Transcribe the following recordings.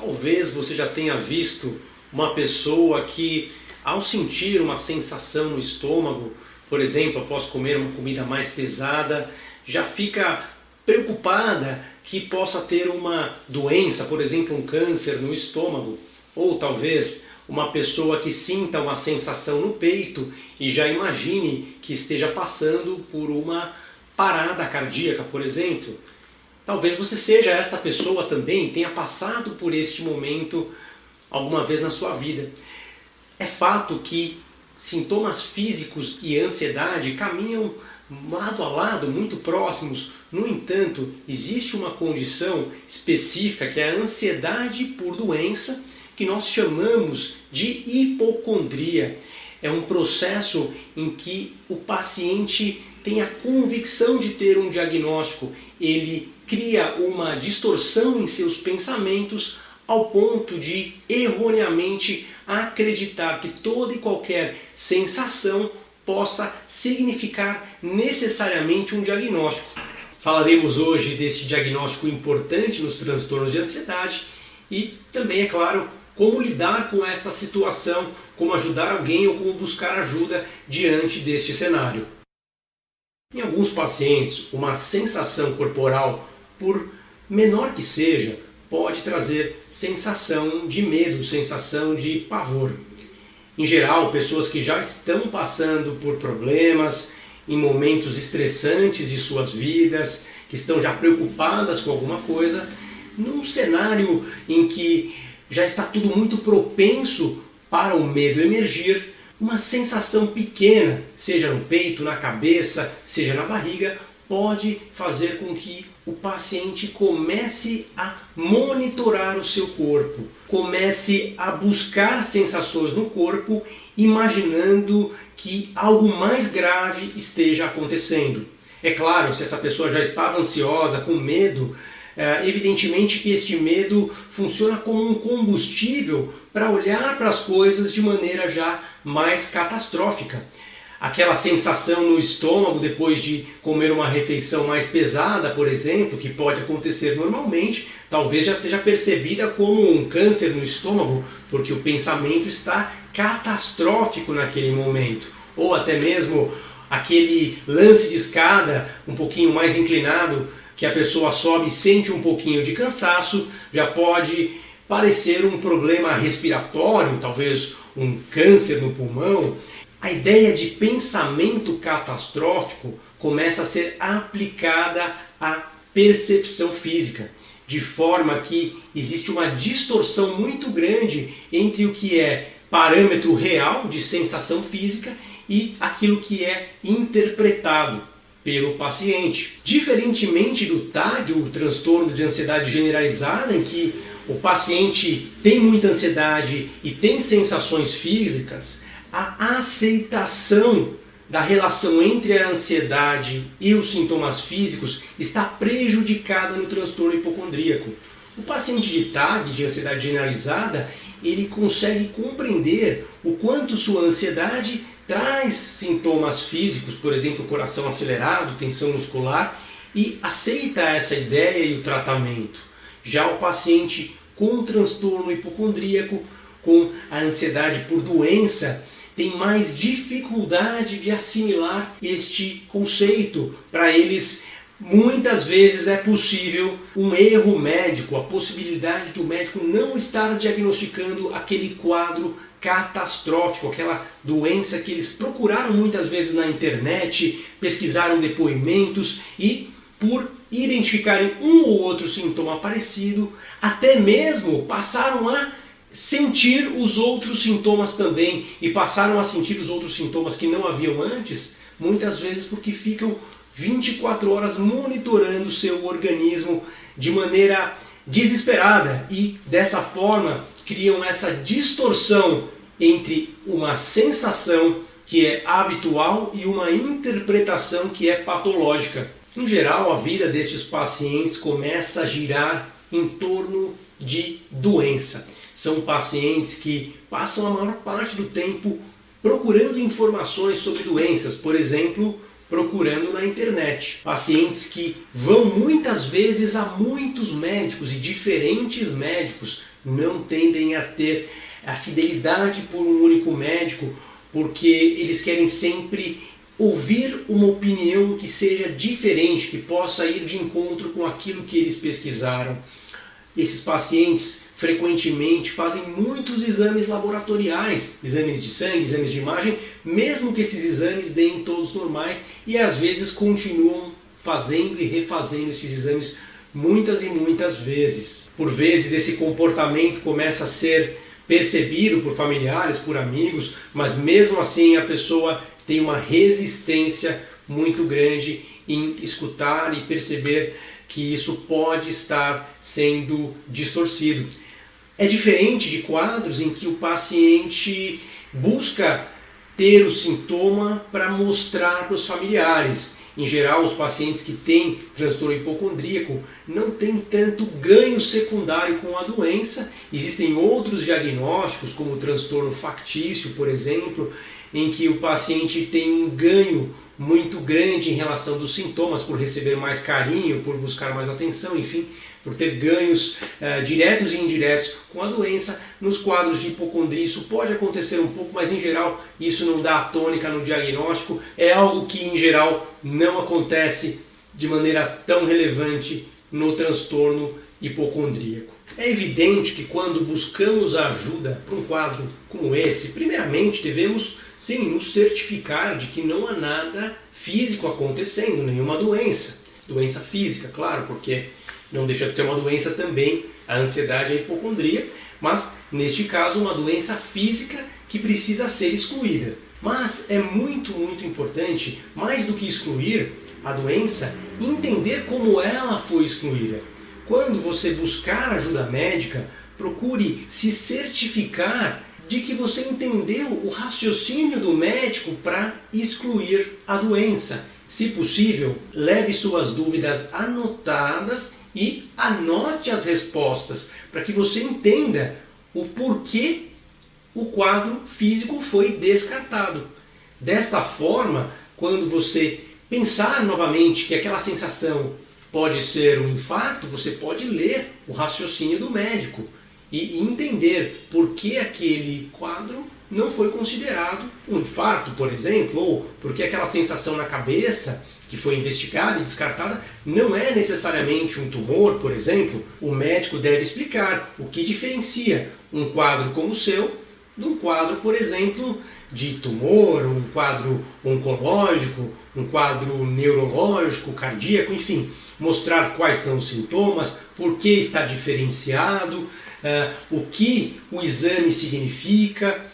Talvez você já tenha visto uma pessoa que, ao sentir uma sensação no estômago, por exemplo, após comer uma comida mais pesada, já fica preocupada que possa ter uma doença, por exemplo, um câncer no estômago, ou talvez uma pessoa que sinta uma sensação no peito e já imagine que esteja passando por uma parada cardíaca, por exemplo. Talvez você seja esta pessoa também, tenha passado por este momento alguma vez na sua vida. É fato que sintomas físicos e ansiedade caminham lado a lado, muito próximos. No entanto, existe uma condição específica que é a ansiedade por doença, que nós chamamos de hipocondria. É um processo em que o paciente tem a convicção de ter um diagnóstico, ele cria uma distorção em seus pensamentos ao ponto de erroneamente acreditar que toda e qualquer sensação possa significar necessariamente um diagnóstico. Falaremos hoje desse diagnóstico importante nos transtornos de ansiedade e também, é claro, como lidar com esta situação, como ajudar alguém ou como buscar ajuda diante deste cenário. Em alguns pacientes, uma sensação corporal, por menor que seja, pode trazer sensação de medo, sensação de pavor. Em geral, pessoas que já estão passando por problemas, em momentos estressantes de suas vidas, que estão já preocupadas com alguma coisa, num cenário em que já está tudo muito propenso para o medo emergir, uma sensação pequena, seja no peito, na cabeça, seja na barriga, pode fazer com que o paciente comece a monitorar o seu corpo, comece a buscar sensações no corpo, imaginando que algo mais grave esteja acontecendo. É claro, se essa pessoa já estava ansiosa, com medo, é, evidentemente que este medo funciona como um combustível para olhar para as coisas de maneira já mais catastrófica. Aquela sensação no estômago depois de comer uma refeição mais pesada, por exemplo, que pode acontecer normalmente, talvez já seja percebida como um câncer no estômago, porque o pensamento está catastrófico naquele momento. Ou até mesmo aquele lance de escada um pouquinho mais inclinado que a pessoa sobe e sente um pouquinho de cansaço, já pode parecer um problema respiratório, talvez um câncer no pulmão. A ideia de pensamento catastrófico começa a ser aplicada à percepção física, de forma que existe uma distorção muito grande entre o que é parâmetro real de sensação física e aquilo que é interpretado pelo paciente. Diferentemente do TAG, o transtorno de ansiedade generalizada, em que o paciente tem muita ansiedade e tem sensações físicas, a aceitação da relação entre a ansiedade e os sintomas físicos está prejudicada no transtorno hipocondríaco. O paciente de TAG, de ansiedade generalizada, ele consegue compreender o quanto sua ansiedade traz sintomas físicos, por exemplo, coração acelerado, tensão muscular, e aceita essa ideia e o tratamento. Já o paciente com transtorno hipocondríaco, com a ansiedade por doença, tem mais dificuldade de assimilar este conceito. Para eles, muitas vezes é possível um erro médico, a possibilidade do médico não estar diagnosticando aquele quadro catastrófico, aquela doença que eles procuraram muitas vezes na internet, pesquisaram depoimentos e por identificarem um ou outro sintoma parecido, até mesmo passaram a sentir os outros sintomas também e passaram a sentir os outros sintomas que não haviam antes, muitas vezes porque ficam 24 horas monitorando seu organismo de maneira desesperada e dessa forma criam essa distorção entre uma sensação que é habitual e uma interpretação que é patológica. Em geral, a vida desses pacientes começa a girar em torno de doença. São pacientes que passam a maior parte do tempo procurando informações sobre doenças, por exemplo, procurando na internet. Pacientes que vão muitas vezes a muitos médicos e diferentes médicos não tendem a ter a fidelidade por um único médico porque eles querem sempre ouvir uma opinião que seja diferente, que possa ir de encontro com aquilo que eles pesquisaram. Esses pacientes frequentemente fazem muitos exames laboratoriais, exames de sangue, exames de imagem, mesmo que esses exames deem todos normais e às vezes continuam fazendo e refazendo esses exames muitas e muitas vezes. Por vezes esse comportamento começa a ser percebido por familiares, por amigos, mas mesmo assim a pessoa tem uma resistência muito grande em escutar e perceber que isso pode estar sendo distorcido. É diferente de quadros em que o paciente busca ter o sintoma para mostrar para os familiares. Em geral, os pacientes que têm transtorno hipocondríaco não têm tanto ganho secundário com a doença. Existem outros diagnósticos, como o transtorno factício, por exemplo, em que o paciente tem um ganho muito grande em relação dos sintomas, por receber mais carinho, por buscar mais atenção, enfim, por ter ganhos uh, diretos e indiretos com a doença. Nos quadros de hipocondria isso pode acontecer um pouco, mas em geral isso não dá tônica no diagnóstico, é algo que em geral não acontece de maneira tão relevante no transtorno hipocondríaco. É evidente que quando buscamos ajuda para um quadro como esse, primeiramente devemos sim nos certificar de que não há nada físico acontecendo, nenhuma doença. Doença física, claro, porque não deixa de ser uma doença também a ansiedade e a hipocondria, mas neste caso uma doença física que precisa ser excluída. Mas é muito, muito importante, mais do que excluir a doença, entender como ela foi excluída. Quando você buscar ajuda médica, procure se certificar de que você entendeu o raciocínio do médico para excluir a doença. Se possível, leve suas dúvidas anotadas e anote as respostas para que você entenda o porquê o quadro físico foi descartado. Desta forma, quando você pensar novamente que aquela sensação pode ser um infarto, você pode ler o raciocínio do médico e entender por que aquele quadro não foi considerado um infarto, por exemplo, ou porque aquela sensação na cabeça que foi investigada e descartada não é necessariamente um tumor, por exemplo. O médico deve explicar o que diferencia um quadro como o seu de um quadro, por exemplo, de tumor, um quadro oncológico, um quadro neurológico, cardíaco, enfim, mostrar quais são os sintomas, por que está diferenciado, uh, o que o exame significa.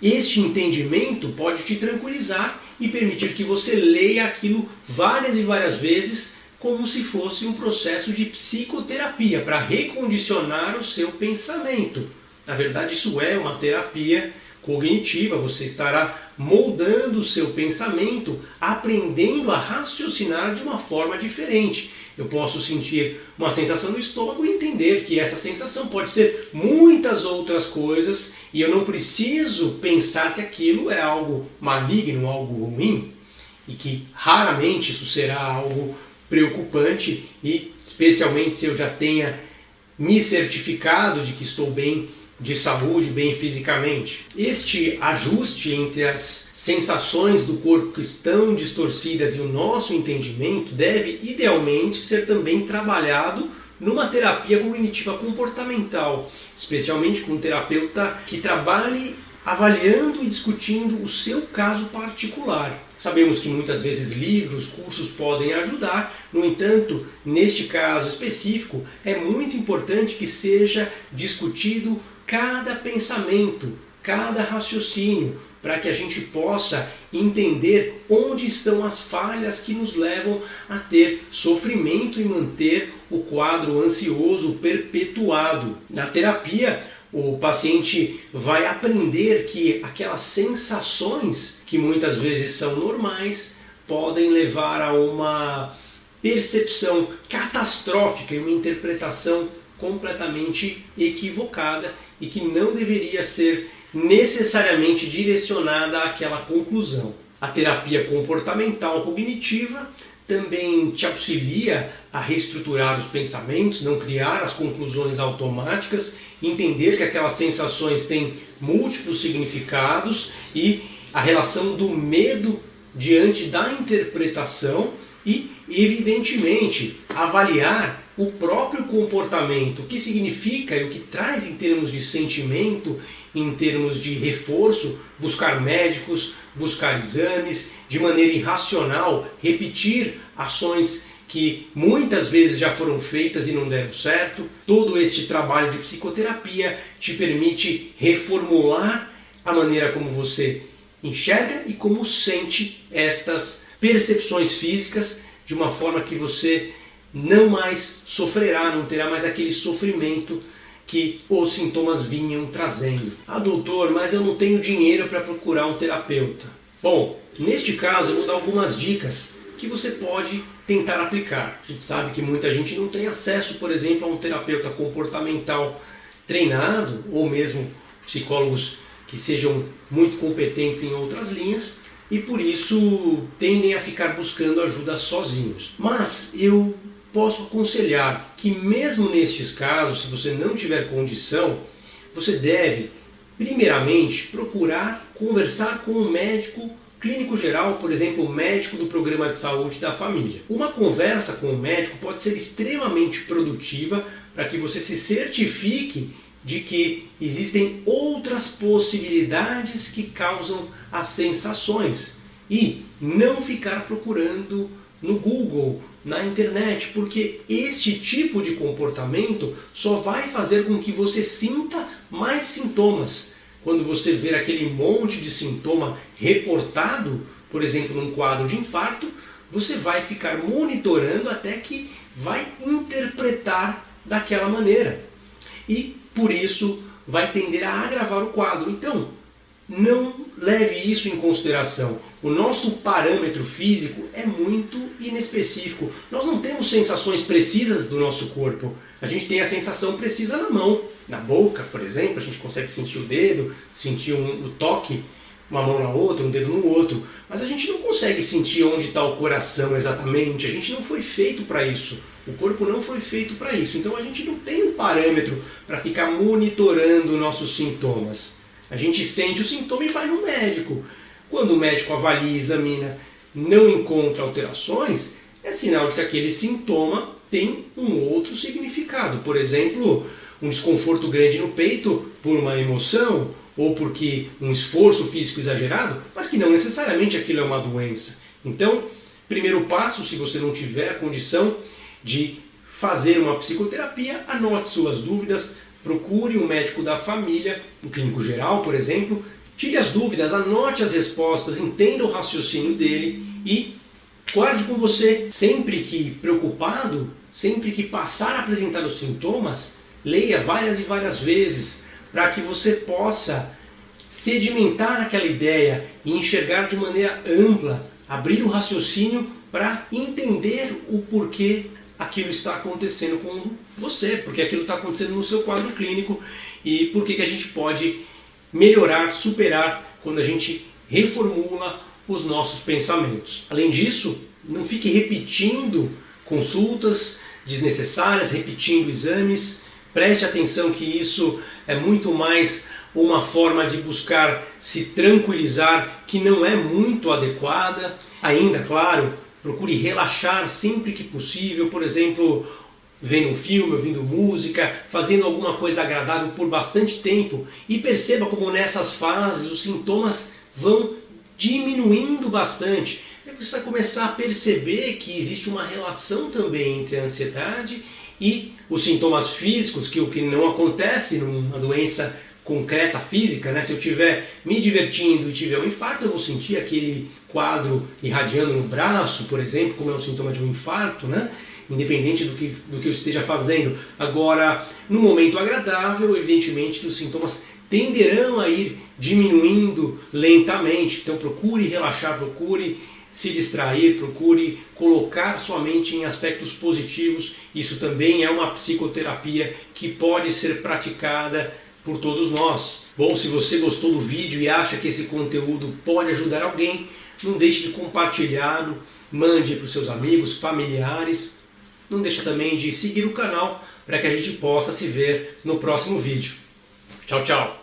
Este entendimento pode te tranquilizar e permitir que você leia aquilo várias e várias vezes, como se fosse um processo de psicoterapia para recondicionar o seu pensamento. Na verdade, isso é uma terapia cognitiva, você estará moldando o seu pensamento, aprendendo a raciocinar de uma forma diferente. Eu posso sentir uma sensação no estômago e entender que essa sensação pode ser muitas outras coisas e eu não preciso pensar que aquilo é algo maligno, algo ruim e que raramente isso será algo preocupante e especialmente se eu já tenha me certificado de que estou bem de saúde, bem fisicamente. Este ajuste entre as sensações do corpo que estão distorcidas e o nosso entendimento deve idealmente ser também trabalhado numa terapia cognitiva comportamental, especialmente com um terapeuta que trabalhe avaliando e discutindo o seu caso particular. Sabemos que muitas vezes livros, cursos podem ajudar, no entanto, neste caso específico, é muito importante que seja discutido cada pensamento, cada raciocínio, para que a gente possa entender onde estão as falhas que nos levam a ter sofrimento e manter o quadro ansioso perpetuado. Na terapia, o paciente vai aprender que aquelas sensações que muitas vezes são normais podem levar a uma percepção catastrófica e uma interpretação completamente equivocada e que não deveria ser necessariamente direcionada àquela conclusão. A terapia comportamental cognitiva também te auxilia a reestruturar os pensamentos, não criar as conclusões automáticas, entender que aquelas sensações têm múltiplos significados e a relação do medo diante da interpretação e, evidentemente, avaliar o próprio comportamento, o que significa e o que traz em termos de sentimento, em termos de reforço, buscar médicos, buscar exames, de maneira irracional, repetir ações que muitas vezes já foram feitas e não deram certo. Todo este trabalho de psicoterapia te permite reformular a maneira como você enxerga e como sente estas percepções físicas de uma forma que você não mais sofrerá, não terá mais aquele sofrimento que os sintomas vinham trazendo. Ah, doutor, mas eu não tenho dinheiro para procurar um terapeuta. Bom, neste caso eu vou dar algumas dicas que você pode tentar aplicar. A gente sabe que muita gente não tem acesso, por exemplo, a um terapeuta comportamental treinado ou mesmo psicólogos que sejam muito competentes em outras linhas e por isso tendem a ficar buscando ajuda sozinhos. Mas eu posso aconselhar que mesmo nestes casos, se você não tiver condição, você deve primeiramente procurar conversar com um médico clínico geral, por exemplo, o médico do programa de saúde da família. Uma conversa com o médico pode ser extremamente produtiva para que você se certifique de que existem outras possibilidades que causam as sensações e não ficar procurando no Google, na internet, porque este tipo de comportamento só vai fazer com que você sinta mais sintomas. Quando você ver aquele monte de sintoma reportado, por exemplo, num quadro de infarto, você vai ficar monitorando até que vai interpretar daquela maneira. E por isso vai tender a agravar o quadro. Então, não leve isso em consideração. O nosso parâmetro físico é muito inespecífico. Nós não temos sensações precisas do nosso corpo. A gente tem a sensação precisa na mão, na boca, por exemplo, a gente consegue sentir o dedo, sentir um, o toque, uma mão na outra, um dedo no outro. Mas a gente não consegue sentir onde está o coração exatamente. A gente não foi feito para isso. O corpo não foi feito para isso. Então a gente não tem um parâmetro para ficar monitorando nossos sintomas. A gente sente o sintoma e vai no médico. Quando o médico avalia, examina, não encontra alterações, é sinal de que aquele sintoma tem um outro significado. Por exemplo, um desconforto grande no peito por uma emoção ou porque um esforço físico exagerado, mas que não necessariamente aquilo é uma doença. Então, primeiro passo, se você não tiver a condição de fazer uma psicoterapia, anote suas dúvidas, procure um médico da família, um clínico geral, por exemplo, tire as dúvidas, anote as respostas, entenda o raciocínio dele e guarde com você. Sempre que preocupado, sempre que passar a apresentar os sintomas, leia várias e várias vezes para que você possa sedimentar aquela ideia e enxergar de maneira ampla, abrir o raciocínio para entender o porquê aquilo está acontecendo com você, porque aquilo está acontecendo no seu quadro clínico e por que a gente pode melhorar, superar quando a gente reformula os nossos pensamentos. Além disso, não fique repetindo consultas desnecessárias, repetindo exames. Preste atenção que isso é muito mais uma forma de buscar se tranquilizar que não é muito adequada. Ainda, claro, procure relaxar sempre que possível, por exemplo, vendo um filme, ouvindo música, fazendo alguma coisa agradável por bastante tempo e perceba como nessas fases os sintomas vão diminuindo bastante. Aí você vai começar a perceber que existe uma relação também entre a ansiedade e os sintomas físicos, que o que não acontece numa doença concreta física, né? Se eu estiver me divertindo e tiver um infarto, eu vou sentir aquele quadro irradiando no braço, por exemplo, como é um sintoma de um infarto, né? Independente do que, do que eu esteja fazendo. Agora, no momento agradável, evidentemente que os sintomas tenderão a ir diminuindo lentamente. Então procure relaxar, procure se distrair, procure colocar sua mente em aspectos positivos. Isso também é uma psicoterapia que pode ser praticada por todos nós. Bom, se você gostou do vídeo e acha que esse conteúdo pode ajudar alguém, Não deixe de compartilhar, mande para os seus amigos, familiares. Não deixe também de seguir o canal para que a gente possa se ver no próximo vídeo. Tchau, tchau!